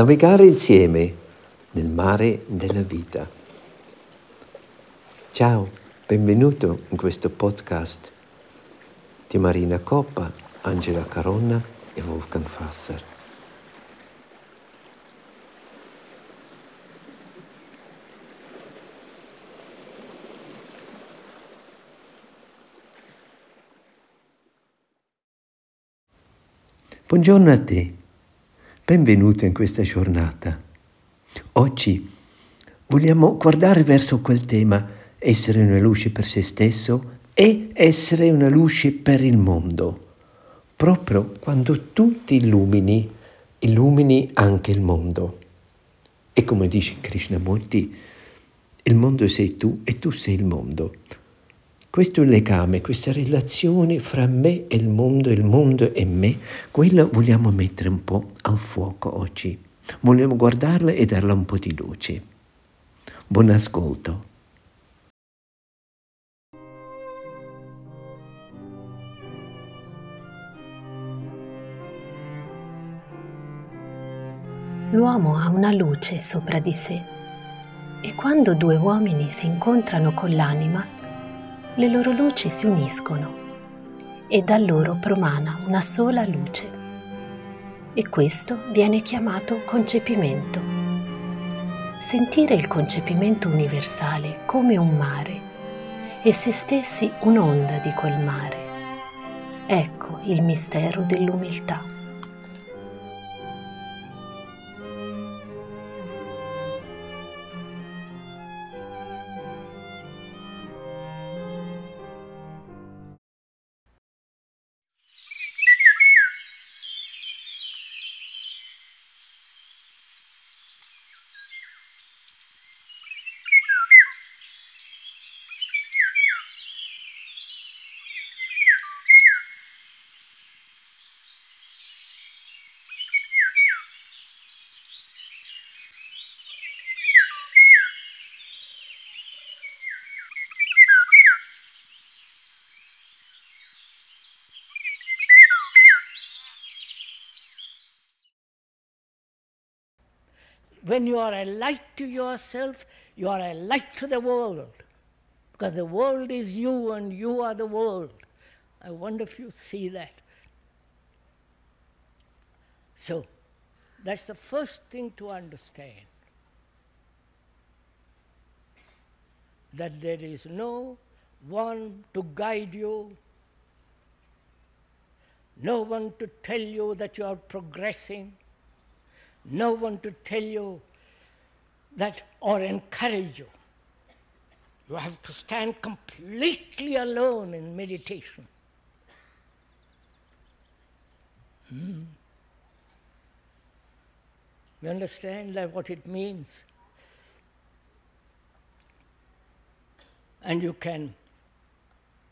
navigare insieme nel mare della vita. Ciao, benvenuto in questo podcast di Marina Coppa, Angela Caronna e Wolfgang Fasser. Buongiorno a te, benvenuto in questa giornata. Oggi vogliamo guardare verso quel tema, essere una luce per se stesso e essere una luce per il mondo. Proprio quando tu ti illumini, illumini anche il mondo. E come dice Krishnamurti, il mondo sei tu e tu sei il mondo. Questo legame, questa relazione fra me e il mondo, il mondo e me, quella vogliamo mettere un po' al fuoco oggi. Vogliamo guardarla e darla un po' di luce. Buon ascolto. L'uomo ha una luce sopra di sé e quando due uomini si incontrano con l'anima, le loro luci si uniscono e da loro promana una sola luce. E questo viene chiamato concepimento. Sentire il concepimento universale come un mare e se stessi un'onda di quel mare. Ecco il mistero dell'umiltà. When you are a light to yourself, you are a light to the world. Because the world is you and you are the world. I wonder if you see that. So, that's the first thing to understand. That there is no one to guide you, no one to tell you that you are progressing, no one to tell you that or encourage you. You have to stand completely alone in meditation. Hmm. You understand that what it means? And you can,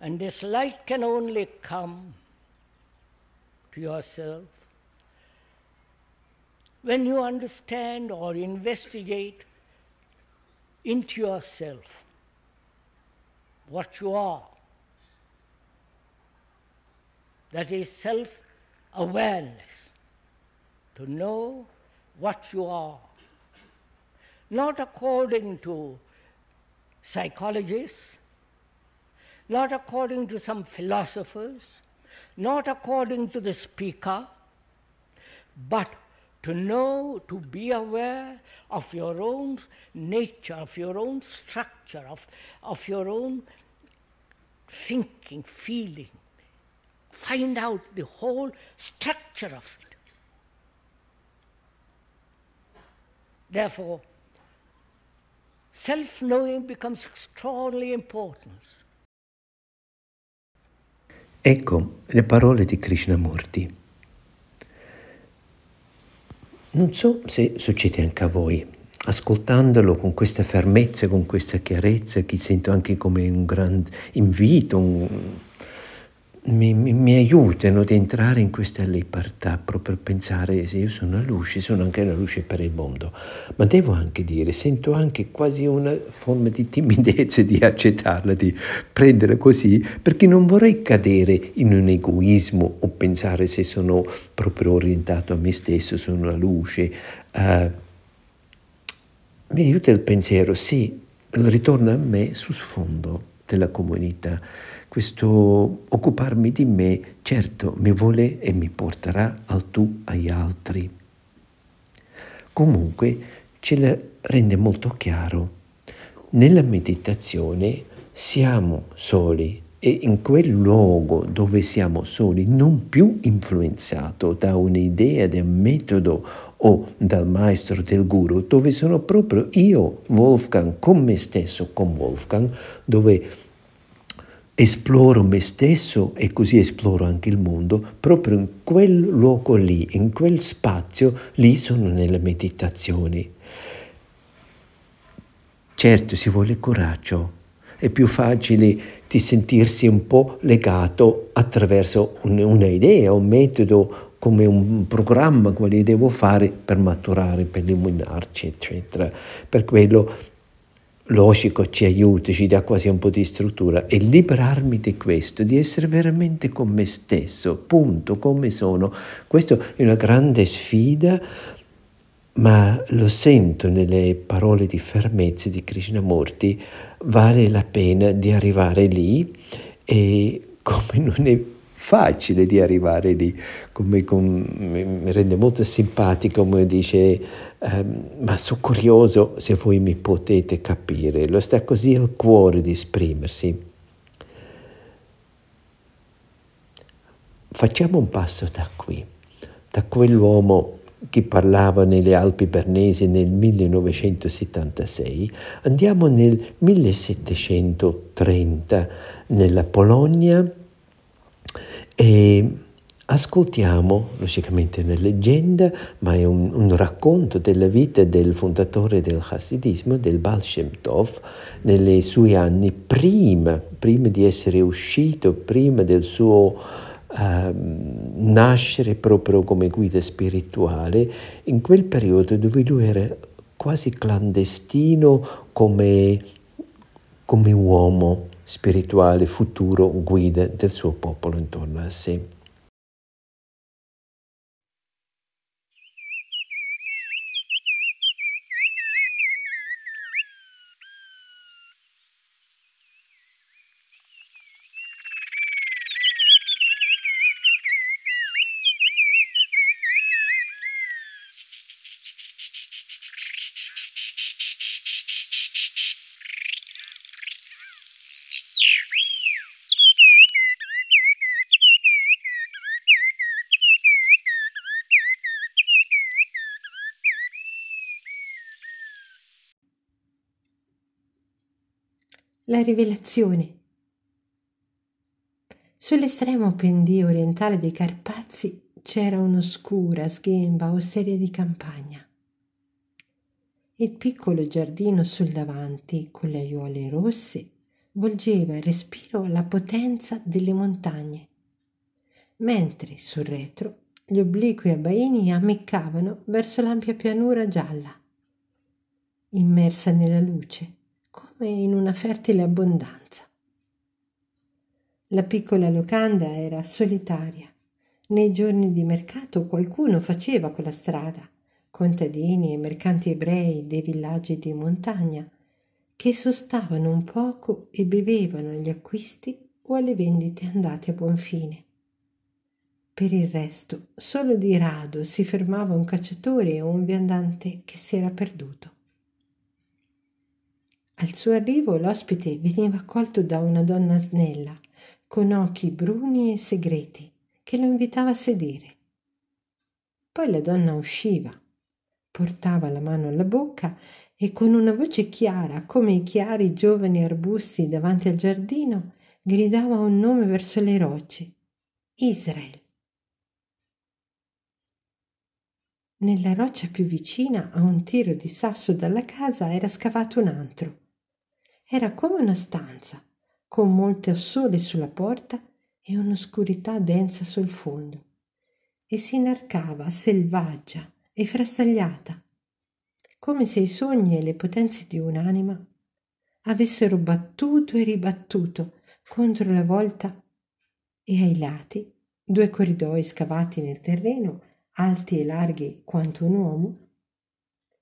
and this light can only come to yourself when you understand or investigate into yourself what you are, that is self awareness, to know what you are, not according to psychologists, not according to some philosophers, not according to the speaker, but to know, to be aware of your own nature, of your own structure, of, of your own thinking, feeling. Find out the whole structure of it. Therefore, self knowing becomes extraordinarily important. Ecco le parole di Krishnamurti. Non so se succede anche a voi, ascoltandolo con questa fermezza, con questa chiarezza, che sento anche come un grande invito, un, mi, mi, mi, aiutano ad entrare in questa libertà proprio per pensare se io sono una luce, sono anche una luce per il mondo. Ma devo anche dire, sento anche quasi una forma di timidezza di accettarla, di prenderla così, perché non vorrei cadere in un egoismo o pensare se sono proprio orientato a me stesso, sono una luce, uh, mi aiuta il pensiero, sì, ritorna a me sul sfondo della comunità. Questo occuparmi di me, certo, mi vuole e mi porterà al tu agli altri. Comunque ce la rende molto chiaro. Nella meditazione siamo soli e in quel luogo dove siamo soli, non più influenzato da un'idea, da un metodo o dal maestro del guru, dove sono proprio io, Wolfgang, con me stesso, con Wolfgang, dove esploro me stesso e così esploro anche il mondo, proprio in quel luogo lì, in quel spazio, lì sono nella meditazione. Certo, si vuole coraggio, è più facile di sentirsi un po' legato attraverso un, una idea, un metodo, come un programma quale devo fare per maturare, per illuminarci, eccetera. Per quello logico ci aiuta, ci dà quasi un po' di struttura e liberarmi di questo, di essere veramente con me stesso, punto, come sono. Questa è una grande sfida ma lo sento nelle parole di fermezza di Krishnamurti, vale la pena di arrivare lì e come non è facile di arrivare lì, come con, mi rende molto simpatico come dice, um, ma sono curioso se voi mi potete capire, lo sta così al cuore di esprimersi. Facciamo un passo da qui, da quell'uomo che parlava nelle Alpi Bernesi nel 1976, andiamo nel 1730 nella Polonia e ascoltiamo, logicamente una leggenda, ma è un, un, racconto della vita del fondatore del Hasidismo, del Baal Shem Tov, nei suoi anni prima, prima di essere uscito, prima del suo uh, nascere proprio come guida spirituale in quel periodo dove lui era quasi clandestino come, come uomo spirituale, futuro guida del suo popolo intorno a sé. La rivelazione. Sull'estremo pendio orientale dei Carpazi c'era un'oscura, sghemba osteria di campagna. Il piccolo giardino sul davanti, con le aiuole rosse, volgeva il respiro alla potenza delle montagne, mentre sul retro gli obliqui abbaini ammiccavano verso l'ampia pianura gialla, immersa nella luce come in una fertile abbondanza. La piccola locanda era solitaria. Nei giorni di mercato qualcuno faceva quella strada, contadini e mercanti ebrei dei villaggi di montagna, che sostavano un poco e bevevano agli acquisti o alle vendite andate a buon fine. Per il resto, solo di rado si fermava un cacciatore o un viandante che si era perduto. Al suo arrivo l'ospite veniva accolto da una donna snella, con occhi bruni e segreti, che lo invitava a sedere. Poi la donna usciva, portava la mano alla bocca e con una voce chiara, come i chiari giovani arbusti davanti al giardino, gridava un nome verso le rocce. Israel. Nella roccia più vicina, a un tiro di sasso dalla casa, era scavato un antro era come una stanza, con molto sole sulla porta e un'oscurità densa sul fondo, e si inarcava selvaggia e frastagliata, come se i sogni e le potenze di un'anima avessero battuto e ribattuto contro la volta e ai lati due corridoi scavati nel terreno, alti e larghi quanto un uomo,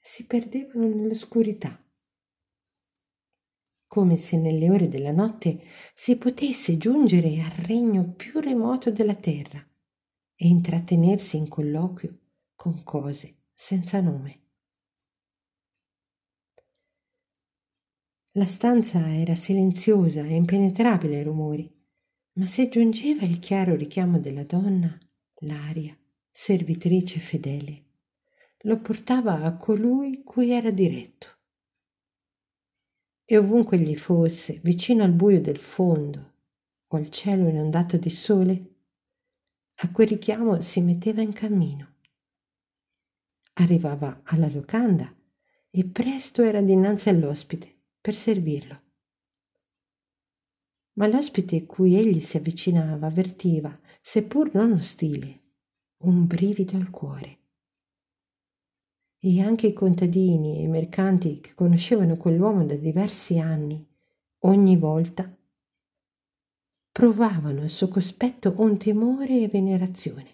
si perdevano nell'oscurità, come se nelle ore della notte si potesse giungere al regno più remoto della terra e intrattenersi in colloquio con cose senza nome. La stanza era silenziosa e impenetrabile ai rumori, ma se giungeva il chiaro richiamo della donna, l'aria, servitrice fedele, lo portava a colui cui era diretto. E ovunque gli fosse, vicino al buio del fondo o al cielo inondato di sole, a quel richiamo si metteva in cammino. Arrivava alla locanda e presto era dinanzi all'ospite per servirlo. Ma l'ospite cui egli si avvicinava avvertiva, seppur non ostile, un brivido al cuore. E anche i contadini e i mercanti che conoscevano quell'uomo da diversi anni, ogni volta provavano al suo cospetto un timore e venerazione.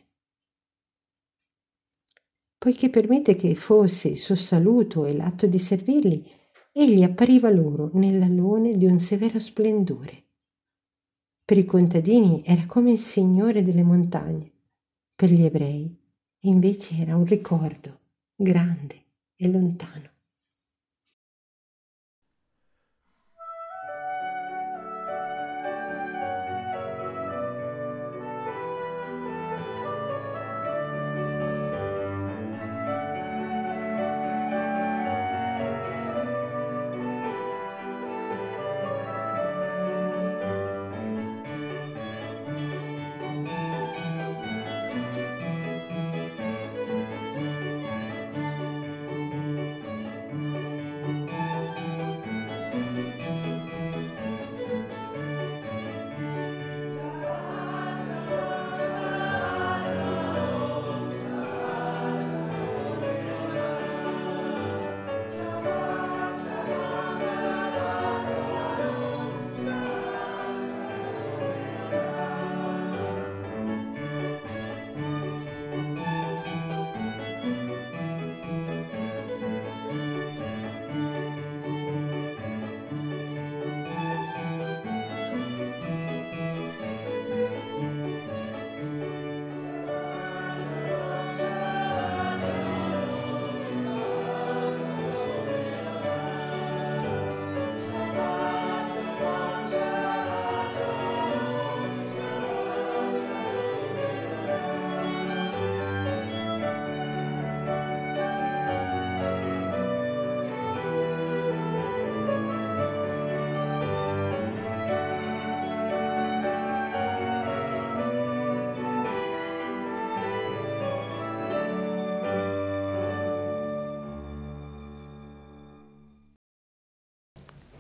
Poiché permette che fosse il suo saluto e l'atto di servirli, egli appariva loro nell'alone di un severo splendore. Per i contadini era come il Signore delle montagne, per gli ebrei invece era un ricordo grande e lontano.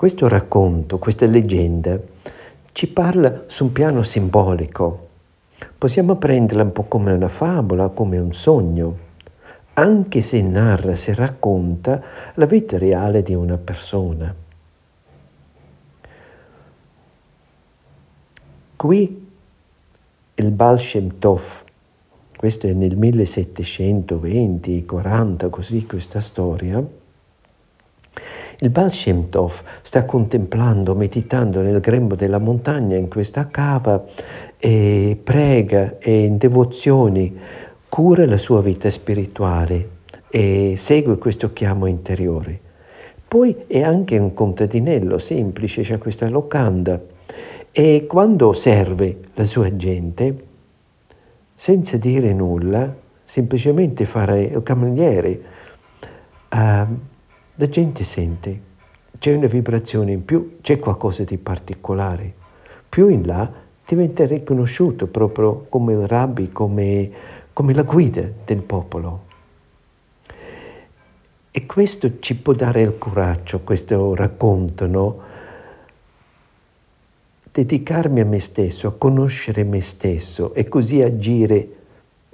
Questo racconto, questa leggenda, ci parla su un piano simbolico. Possiamo prenderla un po' come una favola, come un sogno, anche se narra, se racconta la vita reale di una persona. Qui il Baal Shem Tov, questo è nel 1720-40, così questa storia, il Baal Shem Tov sta contemplando, meditando nel grembo della montagna in questa cava e prega e in devozioni cura la sua vita spirituale e segue questo chiamo interiore. Poi è anche un contadinello semplice, c'è questa locanda e quando serve la sua gente, senza dire nulla, semplicemente fare il cameriere, uh, la gente sente, c'è una vibrazione in più, c'è qualcosa di particolare. Più in là diventa riconosciuto proprio come il rabbi, come, come la guida del popolo. E questo ci può dare il coraggio, questo racconto, no? Dedicarmi a me stesso, a conoscere me stesso e così agire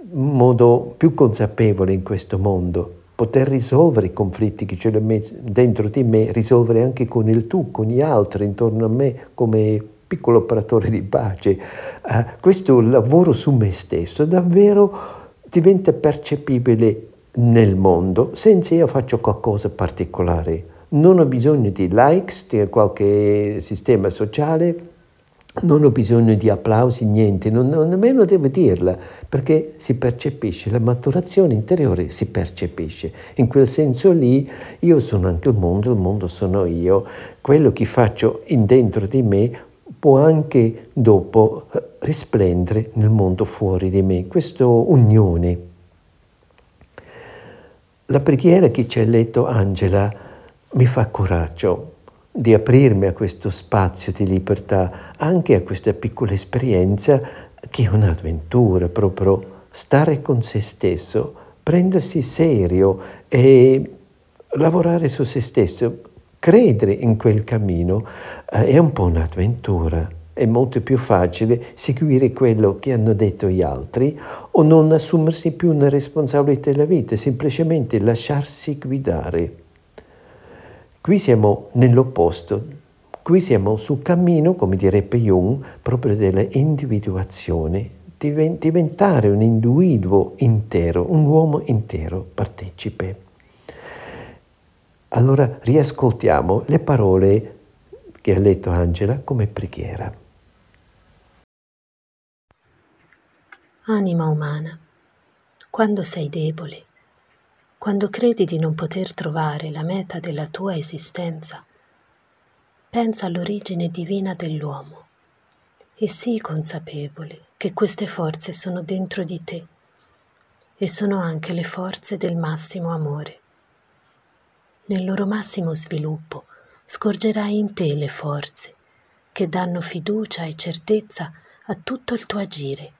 in modo più consapevole in questo mondo poter risolvere i conflitti che c'è dentro di me, risolvere anche con il tu, con gli altri intorno a me come piccolo operatore di pace. Uh, questo lavoro su me stesso davvero diventa percepibile nel mondo senza io faccio qualcosa particolare. Non ho bisogno di likes di qualche sistema sociale, non ho bisogno di applausi, niente, non, non, nemmeno devo dirla, perché si percepisce, la maturazione interiore si percepisce. In quel senso lì io sono anche il mondo, il mondo sono io. Quello che faccio in dentro di me può anche dopo eh, risplendere nel mondo fuori di me. Questa unione. La preghiera che ci ha letto Angela mi fa coraggio di aprirmi a questo spazio di libertà, anche a questa piccola esperienza che è un'avventura, proprio stare con se stesso, prendersi serio e lavorare su se stesso, credere in quel cammino eh, è un po' un'avventura. È molto più facile seguire quello che hanno detto gli altri o non assumersi più una responsabilità della vita, semplicemente lasciarsi guidare. Qui siamo nell'opposto, qui siamo sul cammino, come direbbe Jung, proprio dell'individuazione, diventare un individuo intero, un uomo intero, partecipe. Allora riascoltiamo le parole che ha letto Angela come preghiera. Anima umana, quando sei debole, quando credi di non poter trovare la meta della tua esistenza, pensa all'origine divina dell'uomo e sii consapevole che queste forze sono dentro di te e sono anche le forze del massimo amore. Nel loro massimo sviluppo, scorgerai in te le forze che danno fiducia e certezza a tutto il tuo agire,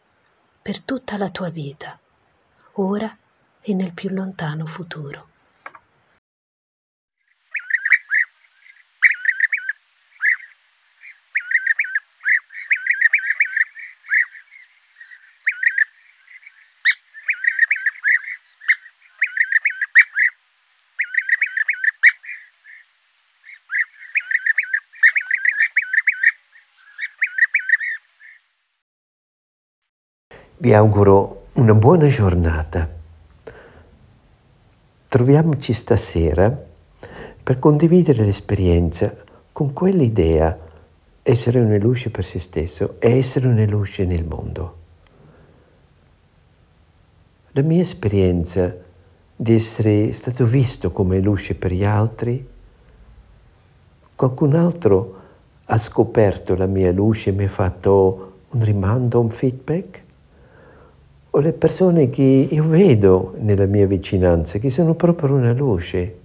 per tutta la tua vita, ora e nel più lontano futuro. Vi auguro una buona giornata. Troviamoci stasera per condividere l'esperienza con quell'idea, essere una luce per se stesso e essere una luce nel mondo. La mia esperienza di essere stato visto come luce per gli altri, qualcun altro ha scoperto la mia luce e mi ha fatto un rimando, un feedback? O le persone che io vedo nella mia vicinanza, che sono proprio una luce.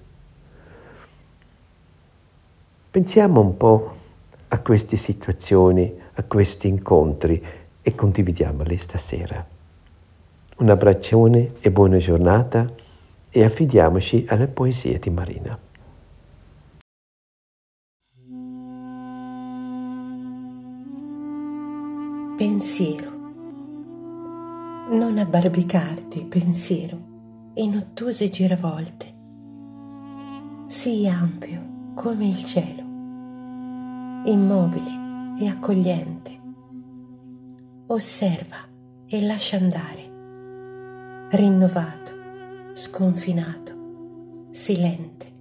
Pensiamo un po' a queste situazioni, a questi incontri e condividiamoli stasera. Un abbraccione e buona giornata e affidiamoci alla poesia di Marina. Pensiero non abbarbicarti, pensiero, in ottuse giravolte. Sii ampio come il cielo, immobile e accogliente. Osserva e lascia andare, rinnovato, sconfinato, silente.